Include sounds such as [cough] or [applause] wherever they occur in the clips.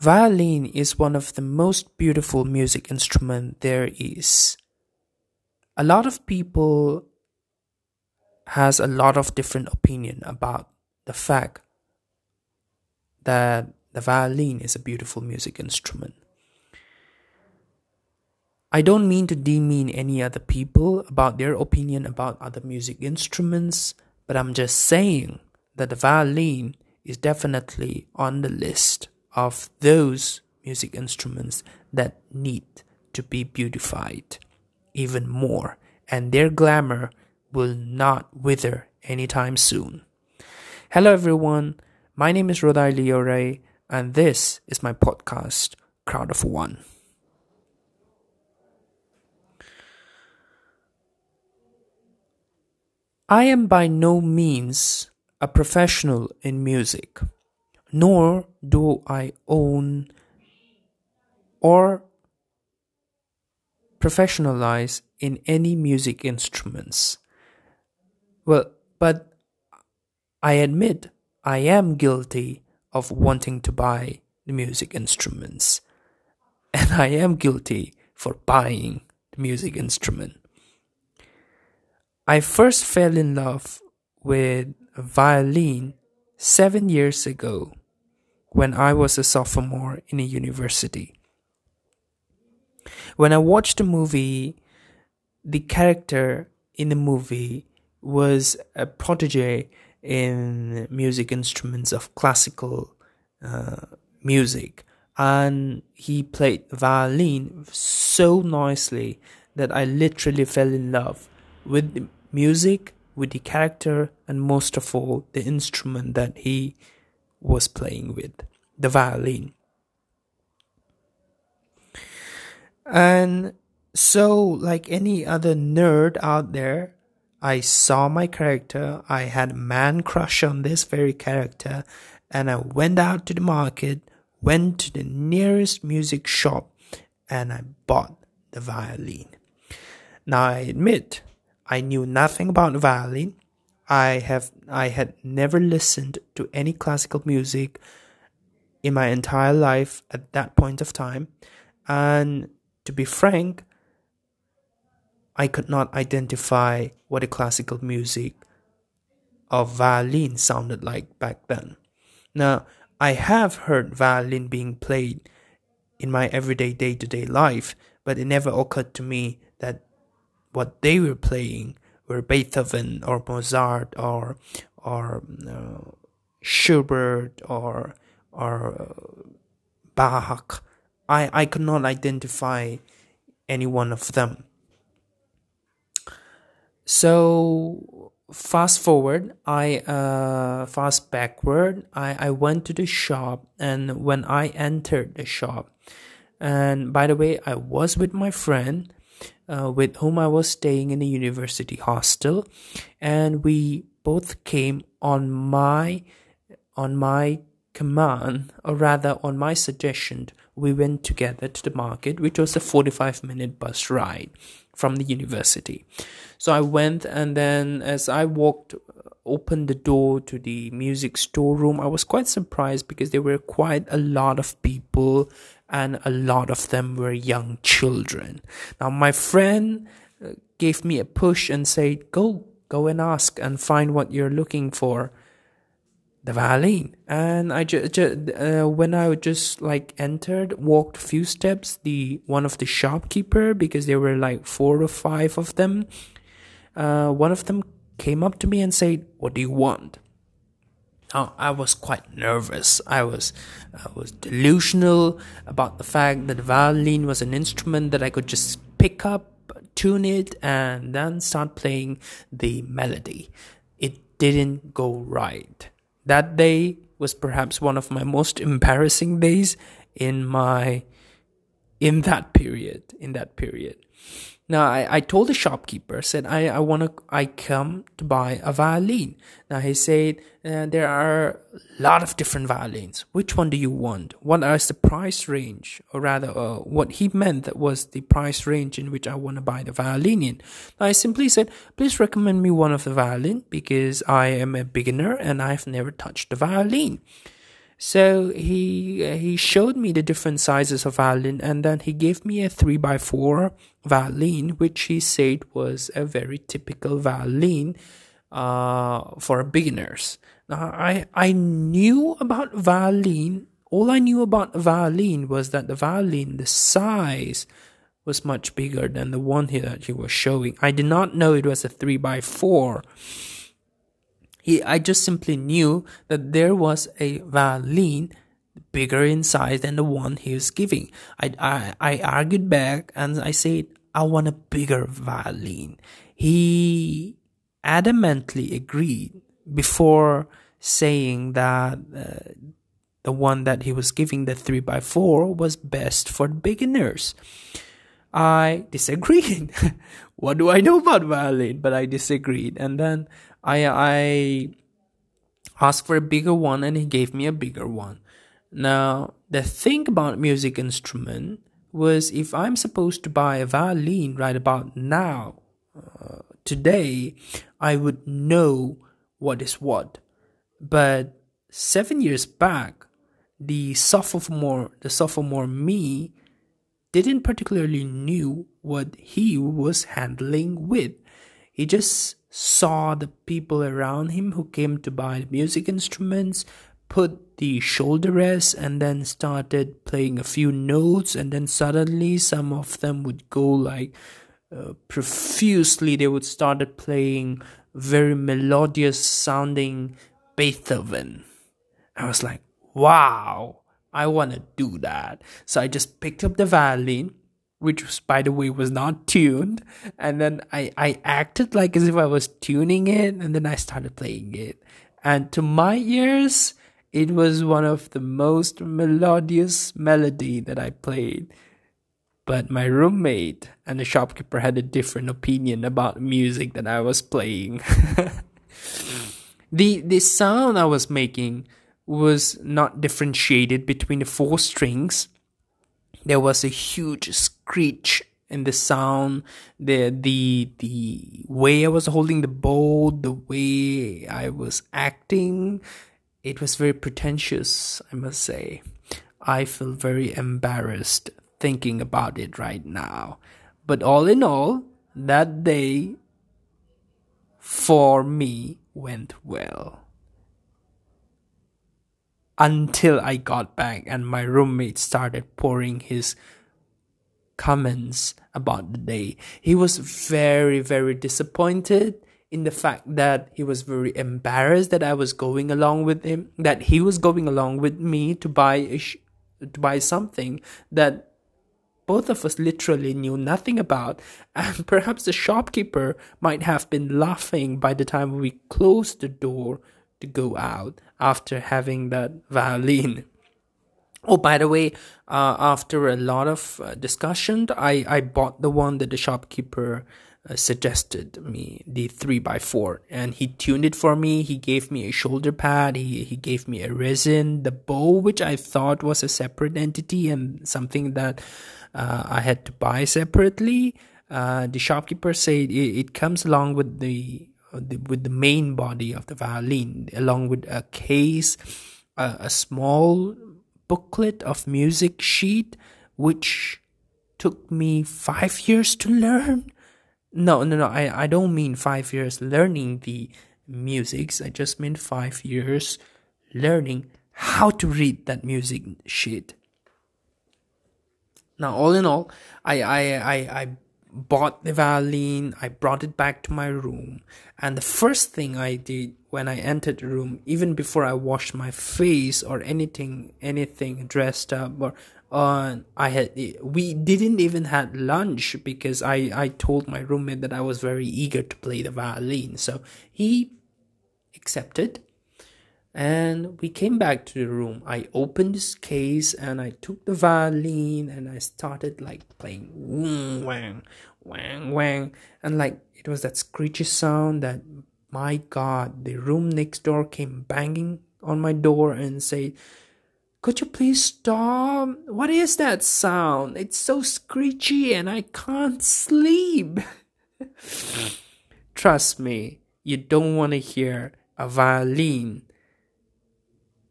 Violin is one of the most beautiful music instrument there is. A lot of people has a lot of different opinion about the fact that the violin is a beautiful music instrument. I don't mean to demean any other people about their opinion about other music instruments, but I'm just saying that the violin is definitely on the list of those music instruments that need to be beautified even more, and their glamour will not wither anytime soon. Hello, everyone. My name is Rodai Liore, and this is my podcast, Crowd of One. I am by no means a professional in music nor do I own or professionalize in any music instruments. Well, but I admit I am guilty of wanting to buy the music instruments. And I am guilty for buying the music instrument. I first fell in love with a violin seven years ago when I was a sophomore in a university. When I watched the movie, the character in the movie was a protege in music instruments of classical uh, music and he played violin so nicely that I literally fell in love with the music, with the character, and most of all, the instrument that he was playing with the violin. And so, like any other nerd out there, I saw my character, I had man crush on this very character, and I went out to the market, went to the nearest music shop, and I bought the violin. Now, I admit, I knew nothing about violin, I have I had never listened to any classical music in my entire life at that point of time and to be frank I could not identify what a classical music of violin sounded like back then. Now, I have heard violin being played in my everyday day to day life, but it never occurred to me that what they were playing were Beethoven or Mozart or or uh, Schubert or or uh, Bach. I I could not identify any one of them. So fast forward, I uh, fast backward. I I went to the shop, and when I entered the shop, and by the way, I was with my friend uh, with whom I was staying in a university hostel, and we both came on my on my command, or rather on my suggestion. We went together to the market, which was a forty-five minute bus ride from the university. So I went, and then as I walked opened the door to the music storeroom, I was quite surprised because there were quite a lot of people and a lot of them were young children. Now, my friend uh, gave me a push and said, Go, go and ask and find what you're looking for. The violin. And I just, uh, when I just like entered, walked a few steps, the one of the shopkeeper, because there were like four or five of them, uh, one of them came up to me and said, What do you want? Now, I was quite nervous. I was, I was delusional about the fact that violin was an instrument that I could just pick up, tune it, and then start playing the melody. It didn't go right. That day was perhaps one of my most embarrassing days in my in that period in that period now I, I told the shopkeeper, said I, I wanna I come to buy a violin. Now he said uh, there are a lot of different violins. Which one do you want? What is the price range? Or rather, uh, what he meant that was the price range in which I want to buy the violin in. Now I simply said, please recommend me one of the violin because I am a beginner and I've never touched the violin. So he he showed me the different sizes of violin, and then he gave me a three by four violin, which he said was a very typical violin uh, for beginners. Now I I knew about violin. All I knew about violin was that the violin, the size was much bigger than the one here that he was showing. I did not know it was a three by four I just simply knew that there was a violin bigger in size than the one he was giving. I, I, I argued back and I said, I want a bigger violin. He adamantly agreed before saying that uh, the one that he was giving, the 3x4, was best for beginners. I disagreed. [laughs] what do I know about violin? But I disagreed. And then I I asked for a bigger one and he gave me a bigger one. Now the thing about music instrument was if I'm supposed to buy a violin right about now, uh, today, I would know what is what. But seven years back, the sophomore, the sophomore me, didn't particularly knew what he was handling with. He just saw the people around him who came to buy music instruments put the shoulder rest and then started playing a few notes and then suddenly some of them would go like uh, profusely. They would started playing very melodious sounding beethoven. I was like wow i want to do that. So i just picked up the violin which by the way was not tuned. And then I, I acted like as if i was tuning it and then i started playing it. And to my ears it was one of the most melodious melody that i played. But my roommate and the shopkeeper had a different opinion about music that i was playing. [laughs] The the sound i was making was not differentiated between the four strings. There was a huge screech in the sound the the the way i was holding the bow the way i was acting it was very pretentious i must say. I feel very embarrassed thinking about it right now. But all in all that day for me went well. Until I got back and my roommate started pouring his comments about the day. He was very, very disappointed in the fact that he was very embarrassed that I was going along with him, that he was going along with me to buy sh- to buy something that both of us literally knew nothing about, and [laughs] perhaps the shopkeeper might have been laughing by the time we closed the door to go out after having that violin. Oh, by the way, uh, after a lot of uh, discussion, I, I bought the one that the shopkeeper uh, suggested me, the 3x4, and he tuned it for me. He gave me a shoulder pad, he, he gave me a resin, the bow, which I thought was a separate entity and something that uh, I had to buy separately. Uh, the shopkeeper said it, it comes along with the the, with the main body of the violin, along with a case, a, a small booklet of music sheet, which took me five years to learn. No, no, no. I, I don't mean five years learning the musics. I just mean five years learning how to read that music sheet. Now, all in all, I, I, I, I bought the violin, I brought it back to my room, and the first thing I did when I entered the room, even before I washed my face or anything, anything dressed up or uh, I had we didn't even had lunch because I I told my roommate that I was very eager to play the violin, so he accepted and we came back to the room. I opened this case and i took the violin and i started like playing wang wang wang wang and like it was that screechy sound that my god the room next door came banging on my door and said could you please stop? What is that sound? It's so screechy and i can't sleep. [laughs] Trust me you don't want to hear a violin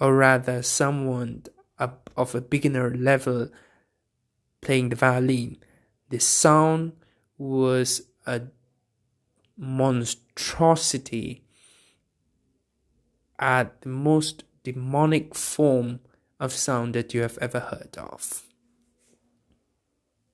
or rather someone of a beginner level playing the violin. The sound was a monstrosity at the most demonic form of sound that you have ever heard of.